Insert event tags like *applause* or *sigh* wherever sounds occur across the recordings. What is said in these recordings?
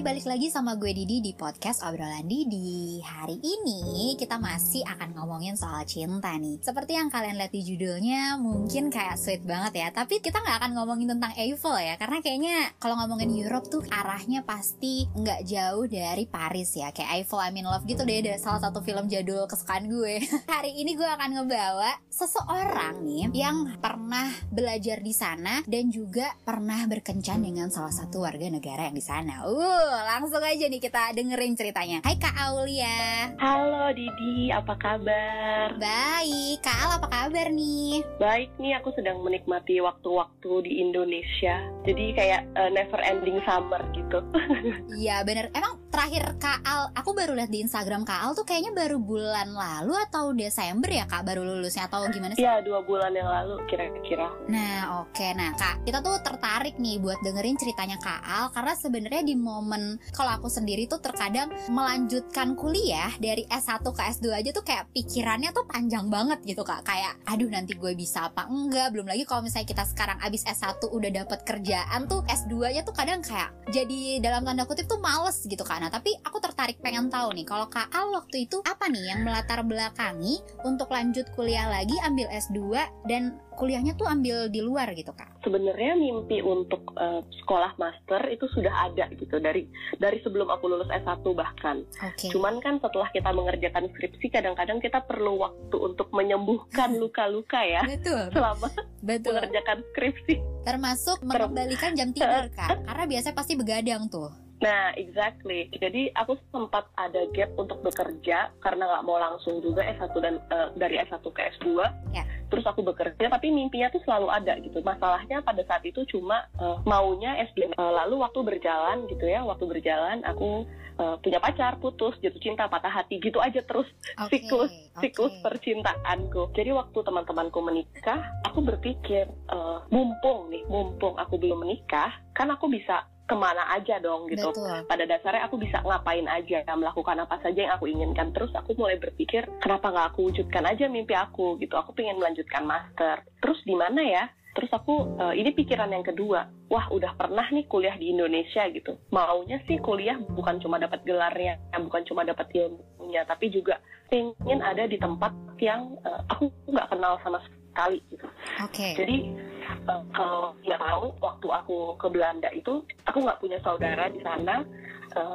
Hai, balik lagi sama gue Didi di podcast Obrolan Didi. Hari ini kita masih akan ngomongin soal cinta nih. Seperti yang kalian lihat di judulnya mungkin kayak sweet banget ya. Tapi kita nggak akan ngomongin tentang Eiffel ya Karena kayaknya kalau ngomongin Europe tuh arahnya pasti nggak jauh dari Paris ya. Kayak Eiffel I'm in Love gitu deh Ada salah satu film jadul kesukaan gue. *laughs* Hari ini gue akan ngebawa seseorang nih Yang pernah belajar di sana Dan juga pernah berkencan dengan salah satu warga negara yang di sana. Uh, langsung aja nih kita dengerin ceritanya. Hai Kak Aulia. Halo Didi, apa kabar? Baik, Kak Al apa kabar nih? Baik nih, aku sedang menikmati waktu-waktu di Indonesia. Jadi kayak uh, never ending summer gitu. *laughs* Iya bener. Emang terakhir Kak Al, aku baru lihat di Instagram Kak Al tuh kayaknya baru bulan lalu atau Desember ya Kak baru lulusnya atau gimana sih? Iya dua bulan yang lalu kira-kira. Nah oke, okay. nah Kak kita tuh tertarik nih buat dengerin ceritanya Kak Al karena sebenarnya di momen kalau aku sendiri tuh terkadang melanjutkan kuliah dari S1 ke S2 aja tuh kayak pikirannya tuh panjang banget gitu kak. Kayak aduh nanti gue bisa apa enggak? Belum lagi kalau misalnya kita sekarang abis S1 udah dapet kerjaan tuh S2 nya tuh kadang kayak jadi dalam tanda kutip tuh males gitu kak. Nah tapi aku tertarik pengen tahu nih kalau kak Al waktu itu apa nih yang melatar belakangi untuk lanjut kuliah lagi ambil S2 dan kuliahnya tuh ambil di luar gitu kak? Sebenarnya mimpi untuk uh, sekolah master itu sudah ada gitu dari dari sebelum aku lulus S1 bahkan. Okay. Cuman kan setelah kita mengerjakan skripsi kadang-kadang kita perlu waktu untuk menyembuhkan *laughs* luka-luka ya. Betul. Selama Betul. mengerjakan skripsi. Termasuk mengembalikan jam tidur kak, *laughs* karena biasanya pasti begadang tuh. Nah, exactly. Jadi aku sempat ada gap untuk bekerja karena nggak mau langsung juga S1 dan uh, dari S1 ke S2. Yeah. Terus aku bekerja, tapi mimpinya tuh selalu ada gitu. Masalahnya pada saat itu cuma uh, maunya S2. Uh, lalu waktu berjalan gitu ya, waktu berjalan aku uh, punya pacar, putus, jatuh cinta, patah hati gitu aja terus okay, siklus okay. siklus percintaanku. Jadi waktu teman-temanku menikah, aku berpikir uh, mumpung nih, mumpung aku belum menikah, kan aku bisa ke mana aja dong gitu. Betul. Pada dasarnya aku bisa ngapain aja, melakukan apa saja yang aku inginkan. Terus aku mulai berpikir, kenapa nggak aku wujudkan aja mimpi aku gitu. Aku pengen melanjutkan master. Terus di mana ya? Terus aku, uh, ini pikiran yang kedua, wah udah pernah nih kuliah di Indonesia gitu. Maunya sih kuliah bukan cuma dapat gelarnya, bukan cuma dapat ilmunya, tapi juga pengen ada di tempat yang uh, aku nggak kenal sama sekali gitu. Oke. Okay. Jadi uh, kalau nggak tahu waktu aku ke Belanda itu aku nggak punya saudara di sana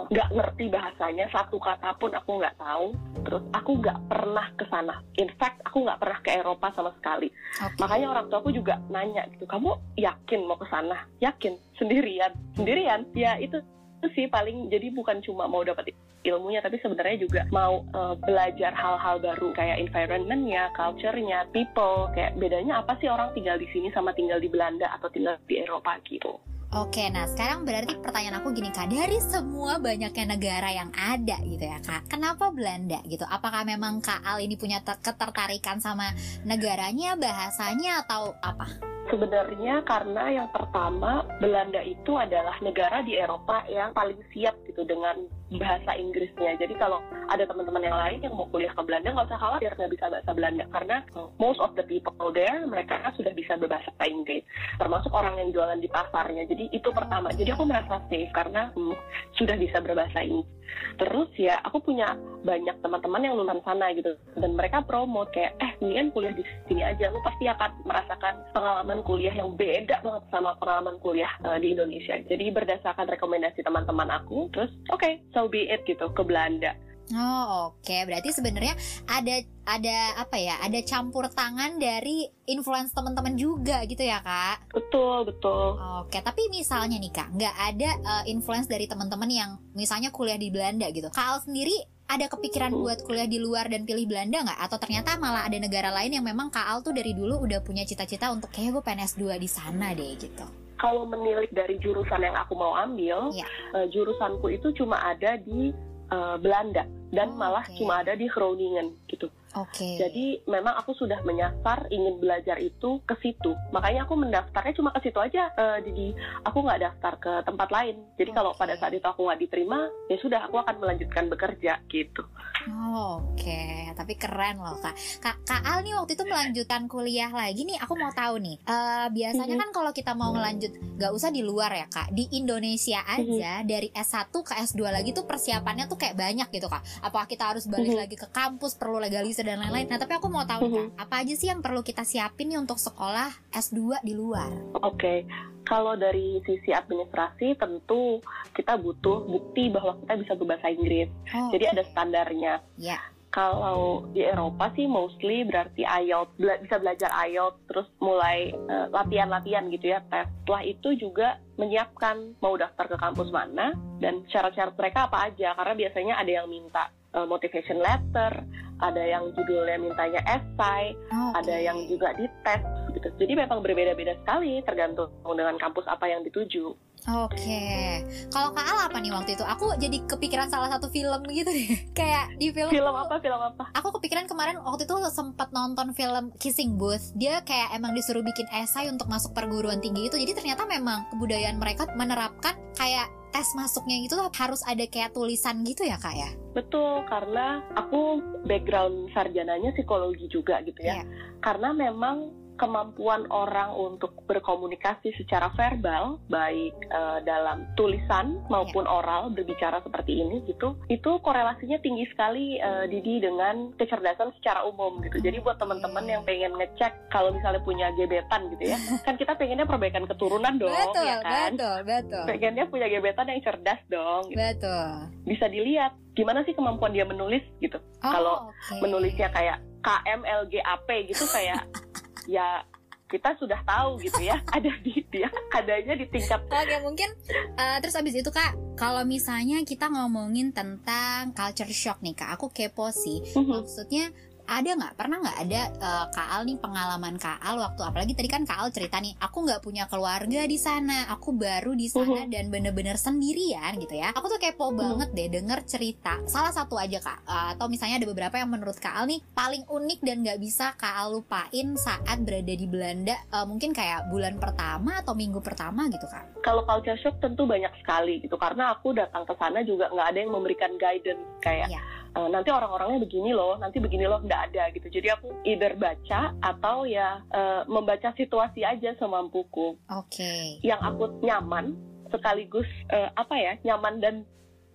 nggak uh, ngerti bahasanya satu kata pun aku nggak tahu terus aku nggak pernah ke sana in fact aku nggak pernah ke Eropa sama sekali okay. makanya orang tua aku juga nanya gitu kamu yakin mau ke sana yakin sendirian sendirian ya itu itu sih paling jadi bukan cuma mau dapat ilmunya tapi sebenarnya juga mau uh, belajar hal-hal baru kayak environmentnya, culture-nya, people kayak bedanya apa sih orang tinggal di sini sama tinggal di Belanda atau tinggal di Eropa gitu. Oke, nah sekarang berarti pertanyaan aku gini kak, dari semua banyaknya negara yang ada gitu ya kak, kenapa Belanda gitu? Apakah memang kak Al ini punya ketertarikan sama negaranya, bahasanya atau apa? Sebenarnya karena yang pertama Belanda itu adalah negara di Eropa yang paling siap gitu dengan bahasa Inggrisnya. Jadi kalau ada teman-teman yang lain yang mau kuliah ke Belanda nggak usah khawatir nggak bisa bahasa Belanda karena most of the people there mereka sudah bisa berbahasa Inggris. Termasuk orang yang jualan di pasarnya. Jadi itu pertama. Jadi aku merasa safe karena hmm, sudah bisa berbahasa Inggris. Terus ya aku punya banyak teman-teman yang lulusan sana gitu dan mereka promote kayak eh mendingan kuliah di sini aja lu pasti akan merasakan pengalaman kuliah yang beda banget sama pengalaman kuliah uh, di Indonesia. Jadi berdasarkan rekomendasi teman-teman aku, terus oke, okay, so be it gitu ke Belanda. Oh oke, okay. berarti sebenarnya ada ada apa ya? Ada campur tangan dari influence teman-teman juga gitu ya kak? Betul betul. Oke, okay. tapi misalnya nih kak, nggak ada uh, influence dari teman-teman yang misalnya kuliah di Belanda gitu. Kak sendiri ada kepikiran buat kuliah di luar dan pilih Belanda nggak? Atau ternyata malah ada negara lain yang memang Kak Al tuh dari dulu udah punya cita-cita untuk kayak gue pengen S2 di sana deh gitu? Kalau menilik dari jurusan yang aku mau ambil, ya. uh, jurusanku itu cuma ada di uh, Belanda dan oh, malah okay. cuma ada di Groningen gitu. Oke. Jadi memang aku sudah menyasar ingin belajar itu ke situ. Makanya aku mendaftarnya cuma ke situ aja. Eh, Didi, aku nggak daftar ke tempat lain. Jadi kalau Oke. pada saat itu aku nggak diterima, ya sudah aku akan melanjutkan bekerja gitu. Oh, Oke, tapi keren loh kak. Kak, Kak Al nih waktu itu melanjutkan kuliah lagi nih. Aku mau tahu nih. eh, biasanya Mhm. kan kalau kita mau ngelanjut, nggak usah di luar ya kak. Di Indonesia aja dari S1 ke S2 lagi tuh persiapannya tuh kayak banyak gitu kak. Apakah kita harus balik Mhm. lagi ke kampus, perlu legalisir dan lain-lain. Nah tapi aku mau tahu nih Mhm. kak, apa aja sih yang perlu kita siapin nih untuk sekolah S2 di luar? Oke, kalau dari sisi administrasi tentu kita butuh bukti bahwa kita bisa berbahasa Inggris. Oh, Jadi ada standarnya. Ya. Kalau di Eropa sih mostly berarti IELTS, bela- bisa belajar IELTS, terus mulai eh, latihan-latihan gitu ya, tes. Setelah itu juga menyiapkan mau daftar ke kampus mana dan syarat-syarat mereka apa aja. Karena biasanya ada yang minta eh, motivation letter, ada yang judulnya mintanya essay, Oke. ada yang juga dites gitu. Jadi memang berbeda-beda sekali tergantung dengan kampus apa yang dituju. Oke, kalau Kak Al apa nih waktu itu? Aku jadi kepikiran salah satu film gitu deh. *laughs* Kayak di film Film apa? Film apa? Aku kepikiran kemarin waktu itu sempat nonton film Kissing Booth. Dia kayak emang disuruh bikin esai untuk masuk perguruan tinggi itu. Jadi ternyata memang kebudayaan mereka menerapkan kayak tes masuknya itu harus ada kayak tulisan gitu ya kak ya? Betul, karena aku background sarjananya psikologi juga gitu ya. Karena memang kemampuan orang untuk berkomunikasi secara verbal, baik eh, dalam tulisan maupun oral berbicara seperti ini gitu, itu korelasinya tinggi sekali eh, Didi dengan kecerdasan secara umum gitu. Jadi buat teman-teman yang pengen ngecek kalau misalnya punya gebetan gitu ya, *laughs* kan kita pengennya perbaikan keturunan dong, betul, ya kan? betul, betul, Pengennya punya gebetan yang cerdas dong. gitu. betul. Bisa dilihat gimana sih kemampuan dia menulis gitu Oh, Kalau oke. menulisnya kayak KMLGAP gitu kayak *laughs* ya kita sudah tahu gitu ya *laughs* ada di dia adanya di tingkat *laughs* Oke mungkin eh, terus abis itu kak kalau misalnya kita ngomongin tentang culture shock nih kak aku kepo sih. Maksudnya ada nggak? Pernah nggak ada eh, Kak Al nih pengalaman Kak Al waktu apalagi tadi kan Kak Al cerita nih aku nggak punya keluarga di sana aku baru di sana dan bener-bener sendirian gitu ya. Aku tuh kepo banget deh denger cerita salah satu aja Kak Eh, atau misalnya ada beberapa yang menurut Kak Al nih paling unik dan nggak bisa Kak Al lupain saat berada di Belanda Eh, mungkin kayak bulan pertama atau minggu pertama gitu Kak? Kalau culture shock tentu banyak sekali gitu karena aku datang ke sana juga nggak ada yang memberikan guidance kayak Iya. "Eh, nanti orang-orangnya begini loh nanti begini loh nggak ada gitu. Jadi aku either baca atau ya eh, membaca situasi aja semampuku. Oke. Yang aku nyaman sekaligus eh, apa ya nyaman dan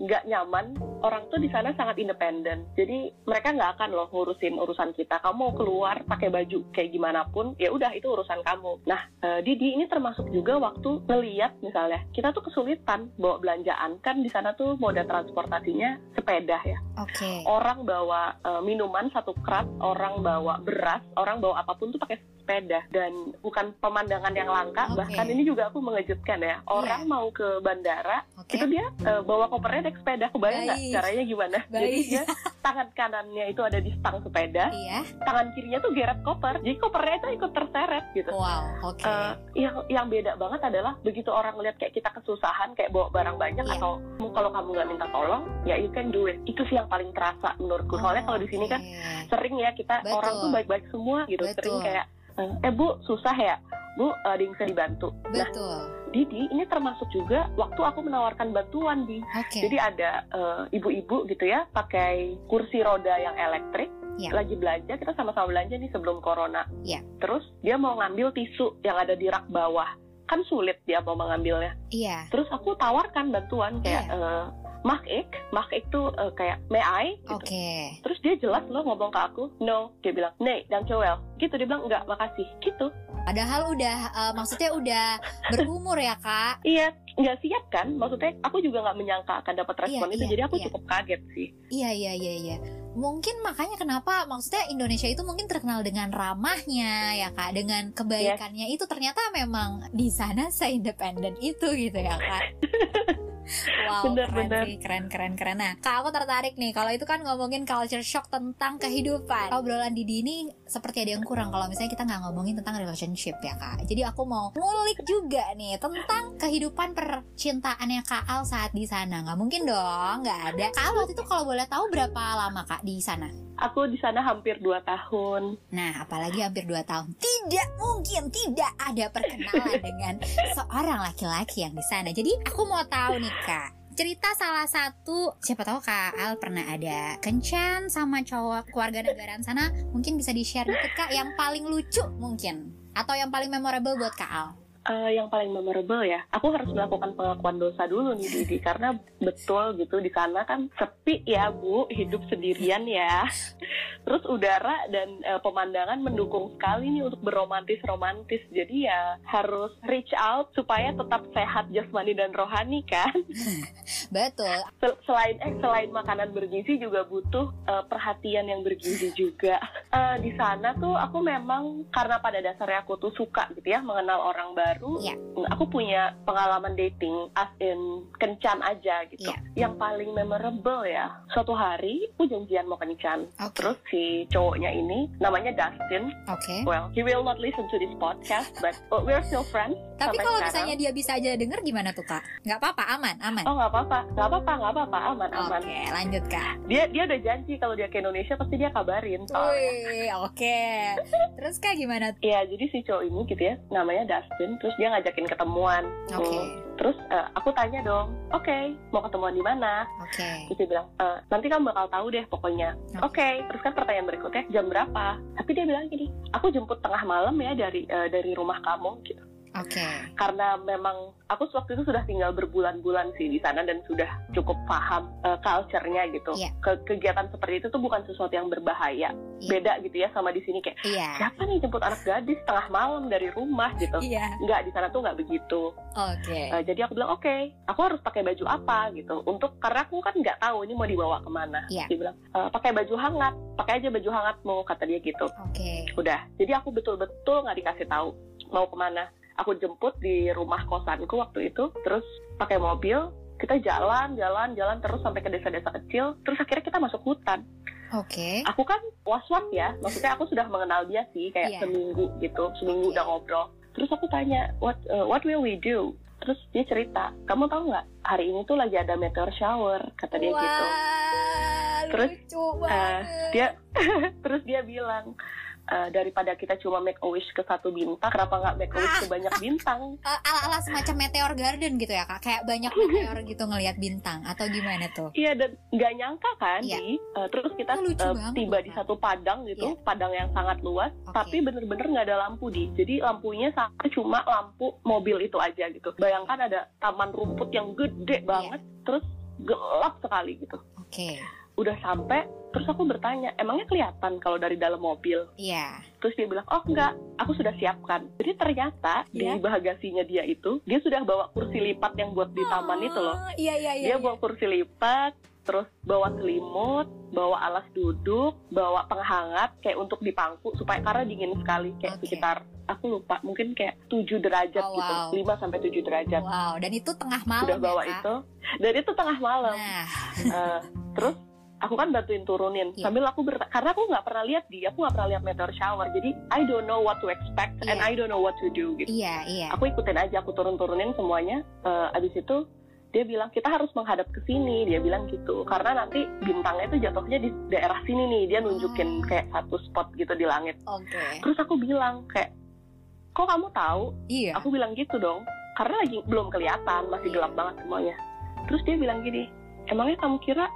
nggak nyaman orang tuh di sana sangat independen. Jadi mereka nggak akan loh ngurusin urusan kita. Kamu mau keluar pakai baju kayak gimana pun ya udah itu urusan kamu. Nah eh, Didi ini termasuk juga waktu ngeliat misalnya kita tuh kesulitan bawa belanjaan. Kan di sana tuh moda transportasinya sepeda ya. Oke. Orang bawa eh, minuman satu kerat, orang bawa beras, orang bawa apa pun tuh pakai sepeda. Dan bukan pemandangan yang langka. Oke. Bahkan ini juga aku mengejutkan ya. Orang mau ke bandara, Oke. itu dia eh, bawa kopernya naik sepeda. Kebayang nggak caranya gimana? Jadi Baik. dia *laughs* tangan kanannya itu ada di stang sepeda, Iya tangan kirinya tuh geret koper. Jadi kopernya itu ikut terseret gitu. Wow oke Eh, yang yang beda banget adalah begitu orang lihat kayak kita kesusahan kayak bawa barang banyak Iya. atau kalau kamu nggak minta tolong ya you can do it itu sih yang paling terasa menurutku soalnya kalau di sini kan sering ya kita Betul. orang tuh baik-baik semua gitu Betul. sering kayak eh, eh bu susah ya bu eh, ada yang bisa dibantu. Nah Betul. Didi ini termasuk juga waktu aku menawarkan bantuan di. Oke. Jadi ada eh, ibu-ibu gitu ya pakai kursi roda yang elektrik Iya. lagi belanja kita sama-sama belanja nih sebelum corona. Iya. terus dia mau ngambil tisu yang ada di rak bawah. Kan sulit dia mau mengambilnya. Iya. Terus aku tawarkan bantuan kayak eh, Mak Ik, Mak Ik tuh eh, kayak may I? gitu. Oke. Terus dia jelas loh ngomong ke aku, no, dia bilang, nee, dan Joel, gitu dia bilang enggak, makasih, gitu. Padahal udah eh, maksudnya udah berumur ya kak Iya, nggak siap kan? Maksudnya aku juga nggak menyangka akan dapat respon Iya, itu, iya, jadi aku iya. cukup kaget sih. Iya iya iya iya. Mungkin makanya kenapa maksudnya Indonesia itu mungkin terkenal dengan ramahnya ya kak, dengan kebaikannya itu ternyata memang di sana se-independen itu gitu ya kak. *laughs* Wow, Bener, keren bener. sih, keren, keren, keren. Nah, kak aku tertarik nih. Kalau itu kan ngomongin culture shock tentang kehidupan. Obrolan Didi ini seperti ada yang kurang kalau misalnya kita nggak ngomongin tentang relationship ya kak. Jadi aku mau ngulik juga nih tentang kehidupan percintaannya Kak Al saat di sana. Nggak mungkin dong, nggak ada. Kak Al waktu itu kalau boleh tahu berapa lama kak di sana? Aku di sana hampir 2 tahun. Nah, apalagi hampir 2 tahun. Tidak mungkin tidak ada perkenalan *laughs* dengan seorang laki-laki yang di sana. Jadi, aku mau tahu nih, Kak. Cerita salah satu, siapa tahu Kak Al pernah ada kencan sama cowok keluarga negaraan sana, mungkin bisa di-share dikit Kak yang paling lucu mungkin atau yang paling memorable buat Kak Al. Uh, yang paling memorable ya, aku harus melakukan pengakuan dosa dulu nih Didi karena betul gitu di sana kan sepi ya Bu, hidup sendirian ya. *laughs* Terus udara dan uh, pemandangan mendukung sekali nih untuk berromantis-romantis. Jadi ya harus reach out supaya tetap sehat jasmani dan rohani kan. *laughs* Betul. Sel selain eh selain makanan bergizi juga butuh uh, perhatian yang bergizi juga. Uh, di sana tuh aku memang karena pada dasarnya aku tuh suka gitu ya mengenal orang baru baru yeah. aku punya pengalaman dating as in kencan aja gitu. Yeah. yang paling memorable ya suatu hari aku janjian mau kencan. Okay. terus si cowoknya ini namanya Dustin. Okay. well he will not listen to this podcast but we're still friends tapi kalau misalnya dia bisa aja denger gimana tuh kak? Nggak apa-apa aman aman. Oh nggak apa-apa nggak apa-apa nggak apa-apa aman aman. Oke okay, lanjut kak. Dia dia udah janji kalau dia ke Indonesia pasti dia kabarin oke. Okay. *laughs* terus kak gimana? Iya jadi si cowok ini gitu ya namanya Dustin terus dia ngajakin ketemuan oke okay. terus uh, aku tanya dong oke okay, mau ketemuan di mana oke okay. terus dia bilang e, nanti kamu bakal tahu deh pokoknya oke okay. okay. terus kan pertanyaan berikutnya jam berapa tapi dia bilang gini aku jemput tengah malam ya dari uh, dari rumah kamu gitu Oke. Okay. Karena memang aku waktu itu sudah tinggal berbulan-bulan sih di sana dan sudah cukup paham uh, culture-nya gitu. Yeah. Ke kegiatan seperti itu tuh bukan sesuatu yang berbahaya. Yeah. Beda gitu ya sama di sini kayak yeah. siapa nih jemput anak gadis tengah malam dari rumah gitu. Yeah. Enggak di sana tuh nggak begitu. Oke. Okay. Uh, jadi aku bilang oke, okay, aku harus pakai baju apa gitu. Untuk karena aku kan nggak tahu ini mau dibawa ke mana. Yeah. Dia bilang e, pakai baju hangat, pakai aja baju hangatmu kata dia gitu. Oke. Okay. Udah. Jadi aku betul-betul nggak dikasih tahu mau ke mana aku jemput di rumah kosanku waktu itu terus pakai mobil kita jalan jalan jalan terus sampai ke desa-desa kecil terus akhirnya kita masuk hutan Oke. Okay. Aku kan was-was ya, maksudnya aku sudah mengenal dia sih kayak yeah. seminggu gitu, seminggu okay. udah ngobrol. Terus aku tanya, what uh, what will we do? Terus dia cerita, kamu tahu nggak hari ini tuh lagi ada meteor shower, kata dia Wah, gitu. Terus uh, dia *laughs* terus dia bilang, uh, daripada kita cuma make a wish ke satu bintang, kenapa nggak make a wish ke banyak bintang? Uh, *laughs* ala-ala semacam meteor garden gitu ya kak, kayak banyak meteor gitu ngelihat bintang atau gimana tuh? Iya dan nggak nyangka kan, Iya. di uh, terus kita Oh, uh, banget tiba loh, di satu padang gitu, Iya. padang yang sangat luas, Oke. tapi bener-bener nggak ada lampu di. Jadi lampunya sampai cuma lampu mobil itu aja gitu. Bayangkan ada taman rumput yang gede banget, terus gelap sekali gitu. Oke. Udah sampai, terus aku bertanya, emangnya kelihatan kalau dari dalam mobil? Iya. Terus dia bilang, oh enggak, aku sudah siapkan. Jadi ternyata Iya. di bagasinya dia itu, dia sudah bawa kursi lipat yang buat di taman itu loh. Oh, Iya iya iya. Dia iya. bawa kursi lipat, terus bawa selimut, bawa alas duduk, bawa penghangat kayak untuk di pangku supaya karena dingin sekali kayak Oke. sekitar aku lupa mungkin kayak 7 derajat Oh, gitu, wow. 5 sampai 7 derajat. Wow, dan itu tengah malam Udah bawa ya, itu. Dan itu tengah malam. Nah, Eh, terus aku kan bantuin turunin Iya. sambil aku ber karena aku nggak pernah lihat dia, aku nggak pernah lihat meteor shower. Jadi I don't know what to expect and Iya. I don't know what to do gitu. iya iya. Aku ikutin aja, aku turun-turunin semuanya. Eh, abis itu dia bilang kita harus menghadap ke sini, dia bilang gitu. Karena nanti bintangnya itu jatuhnya di daerah sini nih, dia nunjukin Hmm. kayak satu spot gitu di langit. Oke. Terus aku bilang kayak, kok kamu tahu? Iya. Aku bilang gitu dong, karena lagi belum kelihatan, masih gelap banget semuanya. Terus dia bilang gini, emangnya kamu kira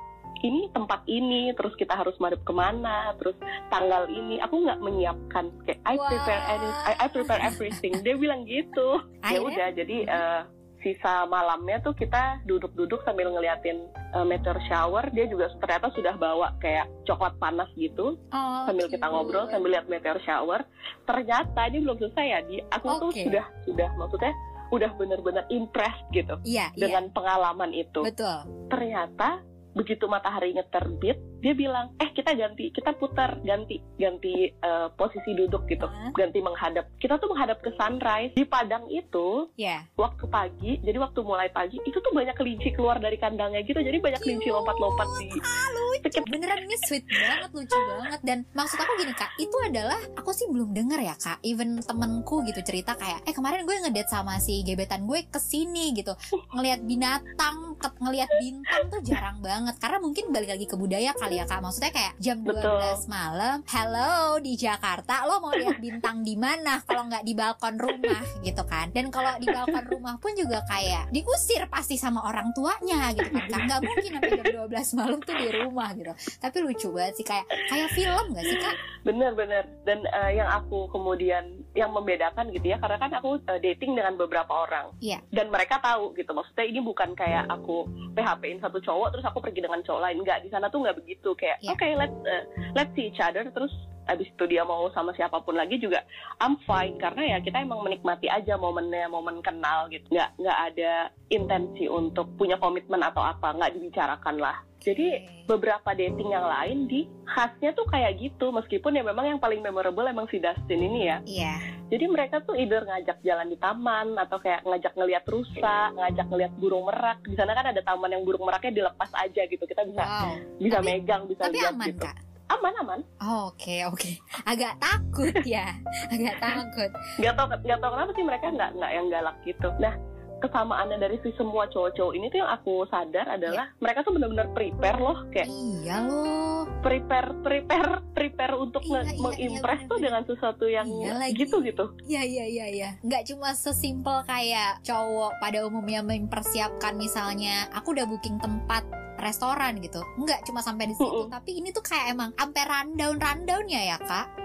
ini tempat ini, terus kita harus madep ke mana, terus tanggal ini, aku nggak menyiapkan kayak I prepare any, I, I prepare everything. Dia bilang gitu. *laughs* Ya udah, jadi eh, sisa malamnya tuh kita duduk-duduk sambil ngeliatin eh, meteor shower. Dia juga ternyata sudah bawa kayak coklat panas gitu Oh, sambil kita ngobrol sambil lihat meteor shower. Ternyata dia belum selesai ya. Di aku tuh Oke. sudah sudah maksudnya udah bener-bener impressed gitu Iya iya. dengan pengalaman itu. Betul. Ternyata begitu mataharinya terbit, dia bilang, eh kita ganti, kita putar, ganti, ganti eh, posisi duduk gitu, Hah? ganti menghadap. Kita tuh menghadap ke sunrise di padang itu Iya. waktu pagi. Jadi waktu mulai pagi itu tuh banyak kelinci keluar dari kandangnya gitu. Jadi banyak kelinci lompat-lompat di Ah, lucu. Beneran ini sweet banget, lucu banget. Dan maksud aku gini kak, itu adalah aku sih belum denger ya kak. Even temenku gitu cerita kayak, eh kemarin gue ngedate sama si gebetan gue ke sini gitu, ngelihat binatang, ngelihat bintang tuh jarang banget karena mungkin balik lagi ke budaya kali ya kak maksudnya kayak jam 12 Betul. malam. Hello di Jakarta. Lo mau lihat bintang di mana kalau nggak di balkon rumah gitu kan? Dan kalau di balkon rumah pun juga kayak diusir pasti sama orang tuanya gitu kan nggak mungkin sampai jam 12 malam tuh di rumah gitu. Tapi lucu banget sih kayak kayak film gak sih kak? Bener-bener. Dan eh, yang aku kemudian yang membedakan gitu ya, karena kan aku eh, dating dengan beberapa orang. Iya. Dan mereka tahu gitu. Maksudnya ini bukan kayak aku PHP-in satu cowok terus aku pergi dengan cowok lain. Enggak, di sana tuh nggak begitu. Kayak Iya. oke let's eh, let's see each other terus abis itu dia mau sama siapa pun lagi juga I'm fine. Karena ya kita emang menikmati aja momennya momen kenal gitu. Nggak nggak ada intensi untuk punya komitmen atau apa. Nggak dibicarakan lah. Jadi beberapa dating yang lain di khasnya tuh kayak gitu. Meskipun ya memang yang paling memorable emang si Dustin ini ya. Iya. Jadi mereka tuh either ngajak jalan di taman atau kayak ngajak ngeliat rusa ngajak ngeliat burung merak. Di sana kan ada taman yang burung meraknya dilepas aja gitu. Kita bisa wow. bisa Tapi- megang bisa tapi lihat aman gitu. Kak aman aman. Oh, Oke oke, agak takut ya, *laughs* agak takut. nggak tau nggak tau kenapa sih mereka nggak nggak yang galak gitu. Nah kesamaannya dari si semua cowok-cowok ini tuh yang aku sadar adalah mereka tuh benar-benar prepare loh kayak Iya loh, prepare prepare prepare untuk Iya, iya, mengimpress iya, tuh dengan sesuatu yang Iya lagi. gitu gitu. Iya iya iya iya. Nggak cuma sesimpel kayak cowok pada umumnya mempersiapkan misalnya, aku udah booking tempat restoran gitu. Nggak cuma sampai di situ, Mm-mm. tapi ini tuh kayak emang sampai rundown rundownnya ya kak. *laughs*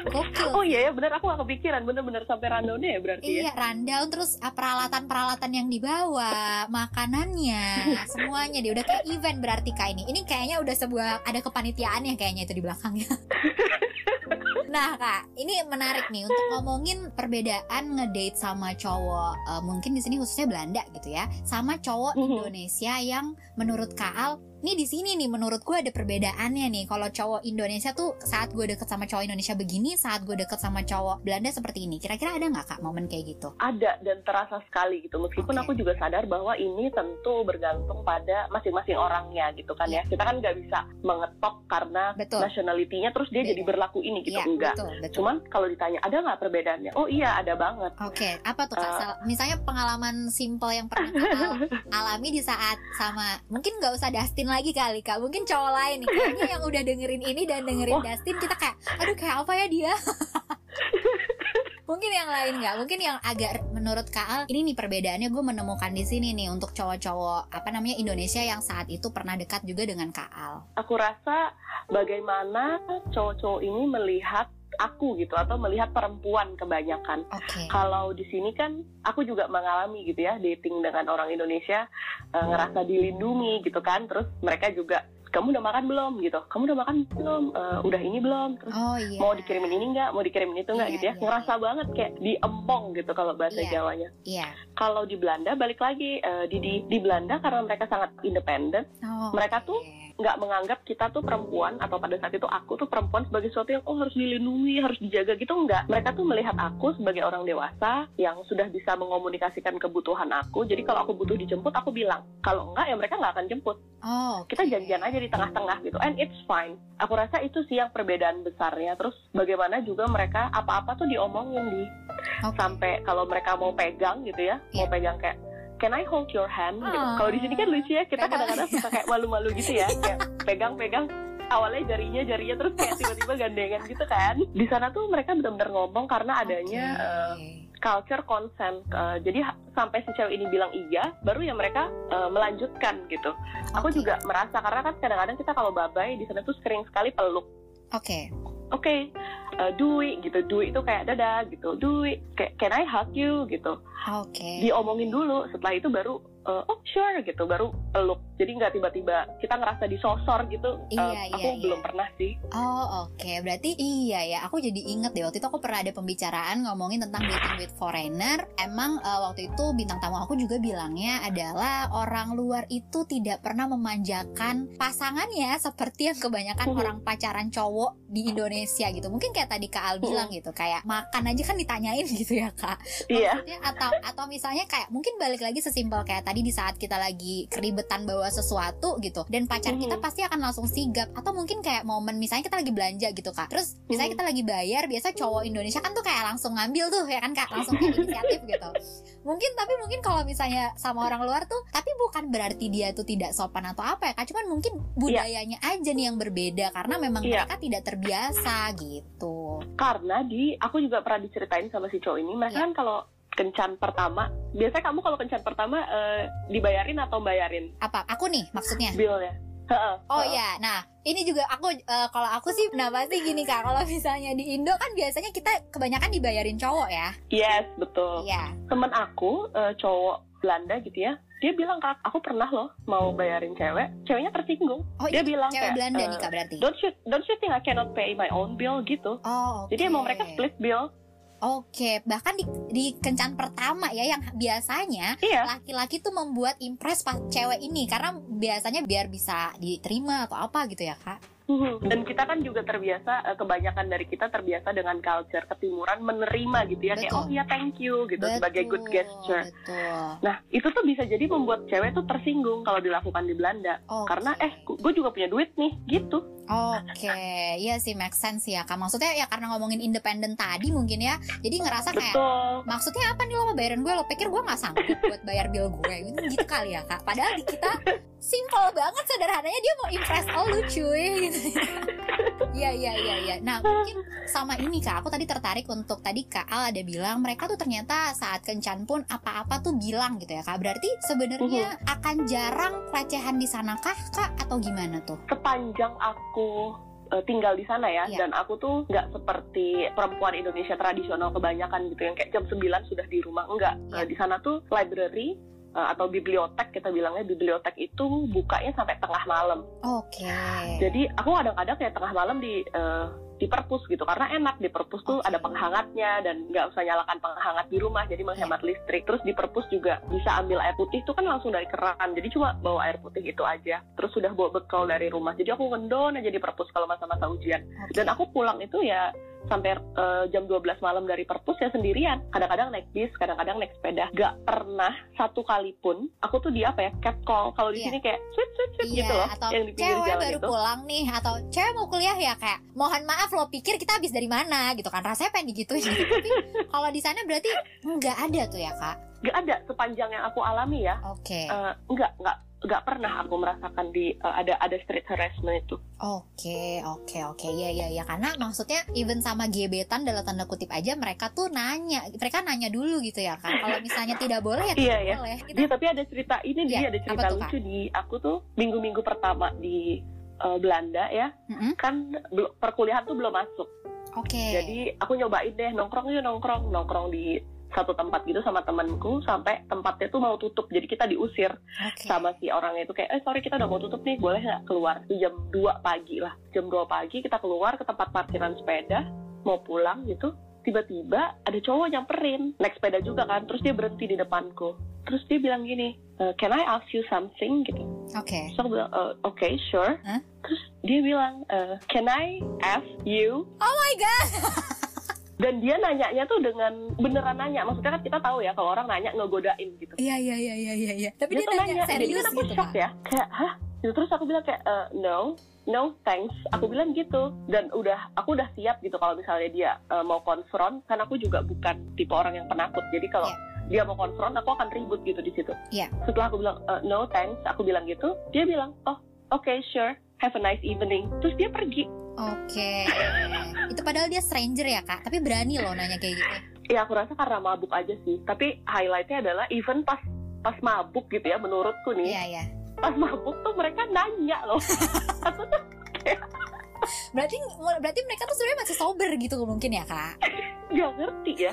Gokil. oh iya ya benar aku gak kepikiran bener-bener sampai rundownnya ya berarti ya Iya, rundown terus ah, peralatan-peralatan yang dibawa, makanannya, *laughs* semuanya dia udah kayak event berarti kak ini. Ini kayaknya udah sebuah ada kepanitiaan ya kayaknya itu di belakangnya. *laughs* Nah kak, ini menarik nih untuk ngomongin perbedaan ngedate sama cowok eh, mungkin di sini khususnya Belanda gitu ya, sama cowok Mhm. Indonesia yang menurut Kak Al, nih di sini nih menurut gue ada perbedaannya nih. Kalau cowok Indonesia tuh saat gue deket sama cowok Indonesia begini, saat gue deket sama cowok Belanda seperti ini. Kira-kira ada nggak kak momen kayak gitu? ada dan terasa sekali gitu meskipun Oke. aku juga sadar bahwa ini tentu bergantung pada masing-masing orangnya gitu kan ya kita kan nggak bisa mengetok karena Iya. Betul. nationality-nya terus dia Beda. jadi berlaku ini gitu Iya, enggak betul, betul. cuman kalau ditanya ada nggak perbedaannya oh iya ada banget Oke, apa tuh kak? Sal- Misalnya pengalaman simple yang pernah *laughs* alami di saat sama, mungkin nggak usah Dustin lagi kali kak, mungkin cowok lain nih. Kayaknya yang udah dengerin ini dan dengerin Wah. Dustin kita kayak, aduh kayak apa ya dia? *laughs* mungkin yang lain nggak? Mungkin yang agak menurut Kak Al, ini nih perbedaannya gue menemukan di sini nih untuk cowok-cowok apa namanya Indonesia yang saat itu pernah dekat juga dengan Kak Al. aku rasa bagaimana cowok-cowok ini melihat aku gitu atau melihat perempuan kebanyakan. Oke. kalau di sini kan aku juga mengalami gitu ya dating dengan orang Indonesia eh, ngerasa dilindungi gitu kan terus mereka juga kamu udah makan belum? gitu. Kamu udah makan belum? Eh, udah ini belum? Terus Oh iya. mau dikirimin ini nggak? Mau dikirimin itu nggak? Iya, gitu ya. iya, ngerasa banget kayak diempong gitu kalau bahasa Iya. Jawanya. Iya. kalau di Belanda balik lagi eh, di, di di Belanda karena mereka sangat independen Oh, Mereka tuh nggak menganggap kita tuh perempuan atau pada saat itu aku tuh perempuan sebagai sesuatu yang oh harus dilindungi harus dijaga gitu nggak. Mereka tuh melihat aku sebagai orang dewasa yang sudah bisa mengomunikasikan kebutuhan aku. Jadi kalau aku butuh dijemput aku bilang. Kalau enggak ya mereka nggak akan jemput. Oh, kita oke. janjian aja di tengah-tengah gitu and it's fine. Aku rasa itu sih yang perbedaan besarnya. Terus bagaimana juga mereka apa-apa tuh diomongin di. Oke. sampai kalau mereka mau pegang gitu ya mau Iya. pegang kayak can I hold your hand gitu. Oh. kalau di sini kan lucu ya kita kadang-kadang suka kayak malu-malu gitu ya kayak pegang-pegang awalnya jarinya jarinya terus kayak tiba-tiba gandengan gitu kan di sana tuh mereka benar-benar ngomong karena adanya eh, Oke. culture consent Eh, jadi sampai si cewek ini bilang iya baru ya mereka eh, melanjutkan gitu aku Oke. juga merasa karena kan kadang-kadang kita kalau babai di sana tuh sering sekali peluk Oke. oke eh, Dwi gitu. Dwi itu kayak dadah gitu. Dwi kayak can I hug you? gitu. Oke. diomongin dulu. Setelah itu baru eh, oh sure gitu baru peluk jadi nggak tiba-tiba kita ngerasa disosor gitu Eh, Iya, aku iya, iya. belum pernah sih Oh oke, berarti iya ya. Aku jadi inget deh waktu itu aku pernah ada pembicaraan ngomongin tentang dating with foreigner. Emang eh, waktu itu bintang tamu aku juga bilangnya adalah orang luar itu tidak pernah memanjakan pasangannya seperti yang kebanyakan Mhm. orang pacaran cowok di Indonesia gitu. Mungkin kayak tadi Kak Al bilang gitu, kayak makan aja kan ditanyain *laughs* gitu ya Kak. iya atau atau misalnya kayak mungkin balik lagi sesimpel kayak tadi di saat kita lagi keribetan bawa sesuatu gitu dan pacar kita pasti akan langsung sigap atau mungkin kayak momen misalnya kita lagi belanja gitu kak. Terus misalnya kita lagi bayar biasa cowok Indonesia kan tuh kayak langsung ngambil tuh ya kan kak? Langsung kayak inisiatif gitu. Mungkin tapi mungkin kalau misalnya sama orang luar tuh tapi bukan berarti dia tuh tidak sopan atau apa ya kak? Cuman mungkin budayanya aja nih yang berbeda karena memang Iya. mereka tidak terbiasa gitu. Karena di aku juga pernah diceritain sama si cowok ini mereka Iya. kan kalau kencan pertama biasanya kamu kalau kencan pertama eh, dibayarin atau bayarin? Apa? Aku nih maksudnya? Billnya. Oh ya, nah ini juga aku eh, kalau aku sih, nah pasti gini kak, kalau misalnya di Indo kan biasanya kita kebanyakan dibayarin cowok ya, yes betul. Iya. temen aku eh, cowok Belanda gitu ya dia bilang kak aku pernah loh mau bayarin cewek. Ceweknya tersinggung. Oh dia ini bilang cewek kayak Belanda eh, nih kak berarti. don't you don't you think I cannot pay my own bill gitu. Oh, oke. jadi emang mereka split bill Oke, bahkan di, di kencan pertama ya yang biasanya iya laki-laki tuh membuat impress pas cewek ini karena biasanya biar bisa diterima atau apa gitu ya kak. Mhm. Dan kita kan juga terbiasa, eh, kebanyakan dari kita terbiasa dengan culture ketimuran menerima gitu ya, kayak Betul. oh ya thank you gitu sebagai good gesture. Betul. Nah itu tuh bisa jadi membuat cewek tuh tersinggung kalau dilakukan di Belanda, Oke. karena eh gue juga punya duit nih gitu. Oke, *laughs* iya sih make sense ya kak. Maksudnya ya karena ngomongin independen tadi mungkin ya, jadi ngerasa kayak Betul. maksudnya apa nih lo mau bayarin gue lo pikir gue nggak sanggup buat bayar bill gue gitu, gitu kali ya kak padahal di kita simple banget sederhananya dia mau impress lo cuy gitu *laughs* Iya iya iya iya. Nah mungkin sama ini kak, aku tadi tertarik untuk tadi kak Al ada bilang mereka tuh ternyata saat kencan pun apa-apa tuh bilang gitu ya kak. Berarti sebenarnya akan jarang pelecehan di sana kah kak atau gimana tuh? Sepanjang aku eh, tinggal di sana ya, Iya. dan aku tuh nggak seperti perempuan Indonesia tradisional kebanyakan gitu yang kayak jam 9 sudah di rumah enggak. Iya. Eh, di sana tuh library eh, atau bibliotek kita bilangnya bibliotek itu bukanya sampai tengah malam. Oke. Jadi aku kadang-kadang kayak tengah malam di eh, di perpus gitu karena enak di perpus tuh Oke. ada penghangatnya dan nggak usah nyalakan penghangat di rumah jadi menghemat listrik. Terus di perpus juga bisa ambil air putih itu kan langsung dari keran jadi cuma bawa air putih itu aja. Terus sudah bawa bekal dari rumah jadi aku ngendon aja di perpus kalau masa-masa ujian. Oke. Dan aku pulang itu ya sampai eh, jam 12 malam dari perpus ya sendirian. Kadang-kadang naik bis, kadang-kadang naik sepeda. Gak pernah satu kali pun aku tuh di apa ya cat call. Kalau di Iya. sini kayak sweet sweet sweet gitu loh atau yang di pinggir cewek jalan baru itu. pulang nih atau cewek mau kuliah ya kayak mohon maaf lo pikir kita habis dari mana gitu kan rasanya pengen digituin gitu. *laughs* tapi kalau di sana berarti nggak ada tuh ya kak Gak ada sepanjang yang aku alami ya. oke Eh, nggak nggak nggak pernah aku merasakan di eh, ada ada street harassment itu. oke oke oke ya ya ya karena maksudnya even sama gebetan dalam tanda kutip aja mereka tuh nanya mereka nanya dulu gitu ya kan kalau misalnya tidak boleh ya Iya, tidak iya. boleh kita Dia tapi ada cerita ini Iya, dia ada apa cerita tuh, lucu di aku tuh minggu-minggu pertama di eh, Belanda ya Mm-mm. kan bel- perkuliahan tuh belum masuk. oke Jadi aku nyobain deh nongkrong yuk nongkrong nongkrong di satu tempat gitu sama temanku sampai tempatnya tuh mau tutup. Jadi kita diusir oke. sama si orangnya itu kayak eh sorry kita udah mau tutup nih boleh nggak keluar? Itu jam 2 pagi lah. Jam 2 pagi kita keluar ke tempat parkiran sepeda mau pulang gitu tiba-tiba ada cowok nyamperin. Naik sepeda juga kan terus dia berhenti di depanku. Terus dia bilang gini "Eh, can I ask you something? Gitu. Oke. Terus aku bilang "Eh, oke sure. Hah? terus dia bilang "Eh, can I ask you oh my god *laughs* dan dia nanyanya tuh dengan beneran nanya. Maksudnya kan kita tahu ya kalau orang nanya ngegodain gitu. Iya iya iya iya iya iya. Tapi dia, dia nanya nanya jadi serius kan aku gitu shock kan ya. Kayak hah? Gitu, terus aku bilang kayak "Eh, no no thanks. Aku bilang gitu. Dan udah aku udah siap gitu kalau misalnya dia eh, mau konfront kan aku juga bukan tipe orang yang penakut. Jadi kalau dia mau konfront aku akan ribut gitu di situ. Iya. setelah aku bilang "Eh, no thanks. Aku bilang gitu. Dia bilang oh oke sure. Have a nice evening. Terus dia pergi Oke, itu padahal dia stranger ya kak, tapi berani loh nanya kayak gitu. ya aku rasa karena mabuk aja sih tapi highlightnya adalah even pas pas mabuk gitu ya menurutku nih Iya iya. pas mabuk tuh mereka nanya loh *laughs* aku tuh Berarti berarti mereka tuh sebenarnya masih sober gitu mungkin ya kak. *laughs* nggak ngerti ya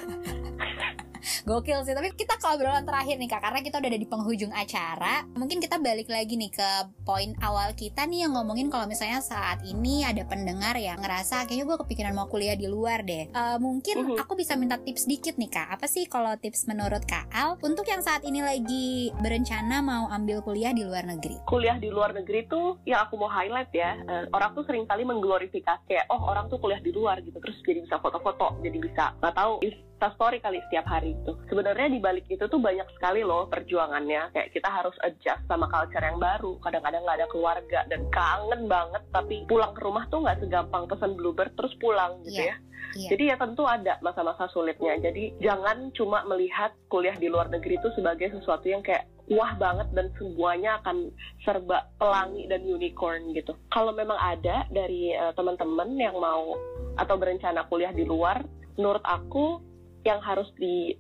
Gokil sih, tapi kita ke obrolan terakhir nih kak, karena kita udah ada di penghujung acara. Mungkin kita balik lagi nih ke poin awal kita nih yang ngomongin kalau misalnya saat ini ada pendengar yang ngerasa kayaknya gue kepikiran mau kuliah di luar deh. Eh, mungkin Mhm. aku bisa minta tips dikit nih kak. Apa sih kalau tips menurut kak Al untuk yang saat ini lagi berencana mau ambil kuliah di luar negeri? kuliah di luar negeri tuh yang aku mau highlight ya eh, orang tuh sering kali mengglorifikasi kayak oh orang tuh kuliah di luar gitu terus jadi bisa foto-foto jadi bisa nggak tahu story kali setiap hari itu. Sebenarnya di balik itu tuh banyak sekali loh perjuangannya. Kayak kita harus adjust sama culture yang baru. Kadang-kadang nggak ada keluarga dan kangen banget. Tapi pulang ke rumah tuh nggak segampang pesan bluebird terus pulang gitu Iya. ya. Iya. Jadi ya tentu ada masa-masa sulitnya. Jadi jangan cuma melihat kuliah di luar negeri itu sebagai sesuatu yang kayak wah banget dan semuanya akan serba pelangi dan unicorn gitu. Kalau memang ada dari eh, teman-teman yang mau atau berencana kuliah di luar, menurut aku yang harus di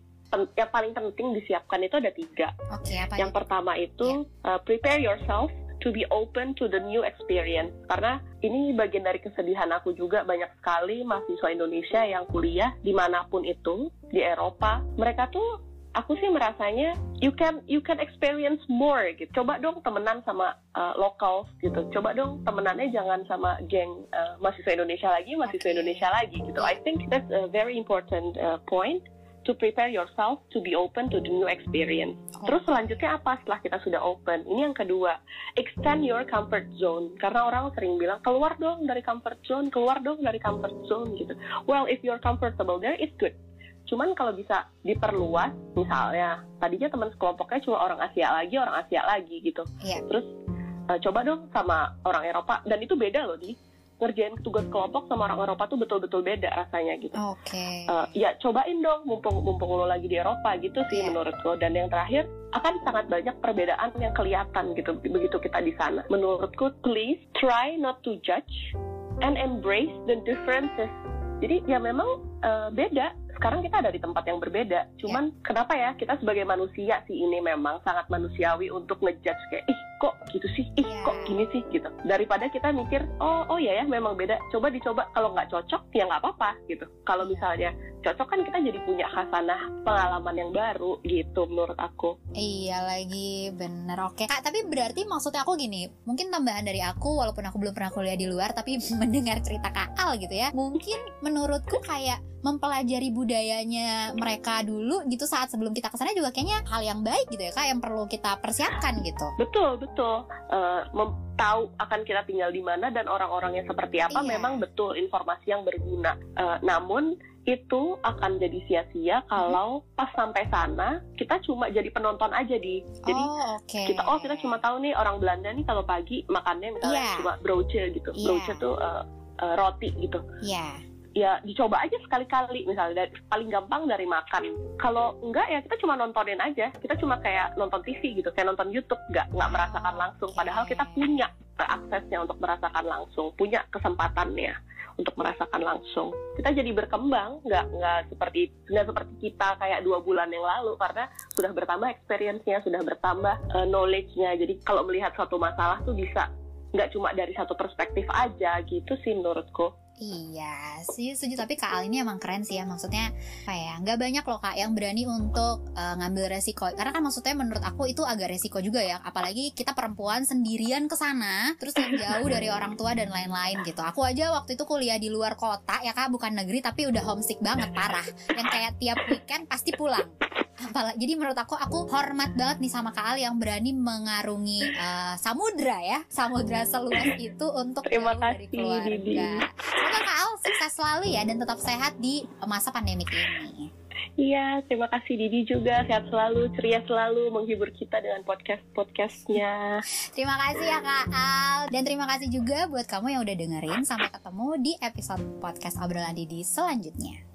yang paling penting disiapkan itu ada tiga. Oke, apa Yang itu? pertama itu uh, prepare yourself to be open to the new experience. Karena ini bagian dari kesedihan aku juga banyak sekali mahasiswa Indonesia yang kuliah di mana pun itu di Eropa. Mereka tuh aku sih merasanya you can you can experience more gitu. Coba dong temenan sama uh, locals gitu. Coba dong temenannya jangan sama geng uh, mahasiswa Indonesia lagi, mahasiswa. Indonesia lagi gitu. I think that's a very important uh, point to prepare yourself to be open to the new experience. Terus selanjutnya apa setelah kita sudah open? Ini yang kedua, extend your comfort zone. Karena orang sering bilang keluar dong dari comfort zone, keluar dong dari comfort zone gitu. Well, if you're comfortable there, it's good. Cuman kalau bisa diperluas, misalnya tadinya teman sekelompoknya cuma orang Asia lagi, orang Asia lagi gitu. Iya. Terus eh, coba dong sama orang Eropa dan itu beda loh di ngerjain tugas kelompok sama orang Eropa tuh betul-betul beda rasanya gitu. Oke. Eh, ya cobain dong mumpung mumpung lo lagi di Eropa gitu sih Iya. menurutku dan yang terakhir akan sangat banyak perbedaan yang kelihatan gitu begitu kita di sana menurutku please try not to judge and embrace the differences jadi ya memang eh, beda sekarang kita ada di tempat yang berbeda. Cuman kenapa ya kita sebagai manusia sih ini memang sangat manusiawi untuk ngejudge kayak ih kok gitu sih? Ih Iya. kok gini sih? Gitu. Daripada kita mikir oh oh ya ya memang beda. Coba dicoba. Kalau nggak cocok ya nggak apa-apa. Gitu. Kalau misalnya cocok kan kita jadi punya khasanah pengalaman yang baru gitu menurut aku. Iya lagi. Bener. Oke. Kak tapi berarti maksudnya aku gini. Mungkin tambahan dari aku Walaupun aku belum pernah kuliah di luar Tapi *laughs* mendengar cerita Kak Al gitu ya. Mungkin menurutku kayak Mempelajari budayanya mereka dulu gitu Saat sebelum kita ke sana juga kayaknya Hal yang baik gitu ya Kak Yang perlu kita persiapkan gitu. Betul betul Eh, mem- tahu akan kita tinggal di mana dan orang-orangnya seperti apa Iya. memang betul informasi yang berguna. Eh, namun itu akan jadi sia-sia kalau pas sampai sana kita cuma jadi penonton aja di. Jadi Oh oke. kita oh kita cuma tahu nih orang Belanda nih kalau pagi makannya misalnya Iya. cuma broche gitu. Iya. broche tuh eh, eh, roti gitu. Iya ya dicoba aja sekali-kali misalnya dari, paling gampang dari makan. Kalau enggak ya kita cuma nontonin aja. Kita cuma kayak nonton TV gitu kayak nonton YouTube nggak nggak merasakan langsung. Padahal kita punya aksesnya untuk merasakan langsung punya kesempatannya untuk merasakan langsung. Kita jadi berkembang nggak nggak seperti nggak seperti kita kayak dua bulan yang lalu karena sudah bertambah experience-nya sudah bertambah eh, knowledge-nya. Jadi kalau melihat suatu masalah tuh bisa nggak cuma dari satu perspektif aja gitu sih menurutku Iya sih setuju. Tapi Kak ini emang keren sih ya. Maksudnya ya nggak banyak loh Kak yang berani untuk eh, ngambil resiko. Karena kan maksudnya menurut aku itu agak resiko juga ya. Apalagi kita perempuan sendirian ke sana terus jauh dari orang tua dan lain-lain gitu. Aku aja waktu itu kuliah di luar kota ya Kak bukan negeri tapi udah homesick banget parah. Yang kayak tiap weekend pasti pulang Apalagi, jadi menurut aku aku hormat banget nih sama Kak Al yang berani mengarungi eh, samudra ya samudra seluas itu untuk Terima jauh dari kasih, keluarga. Didi. Semoga Kak Al sukses selalu ya dan tetap sehat di masa pandemik ini. Iya, terima kasih Didi juga. Sehat selalu, ceria selalu, menghibur kita dengan podcast-podcastnya. Terima kasih ya Kak Al dan terima kasih juga buat kamu yang udah dengerin. Sampai ketemu di episode podcast obrolan Didi selanjutnya.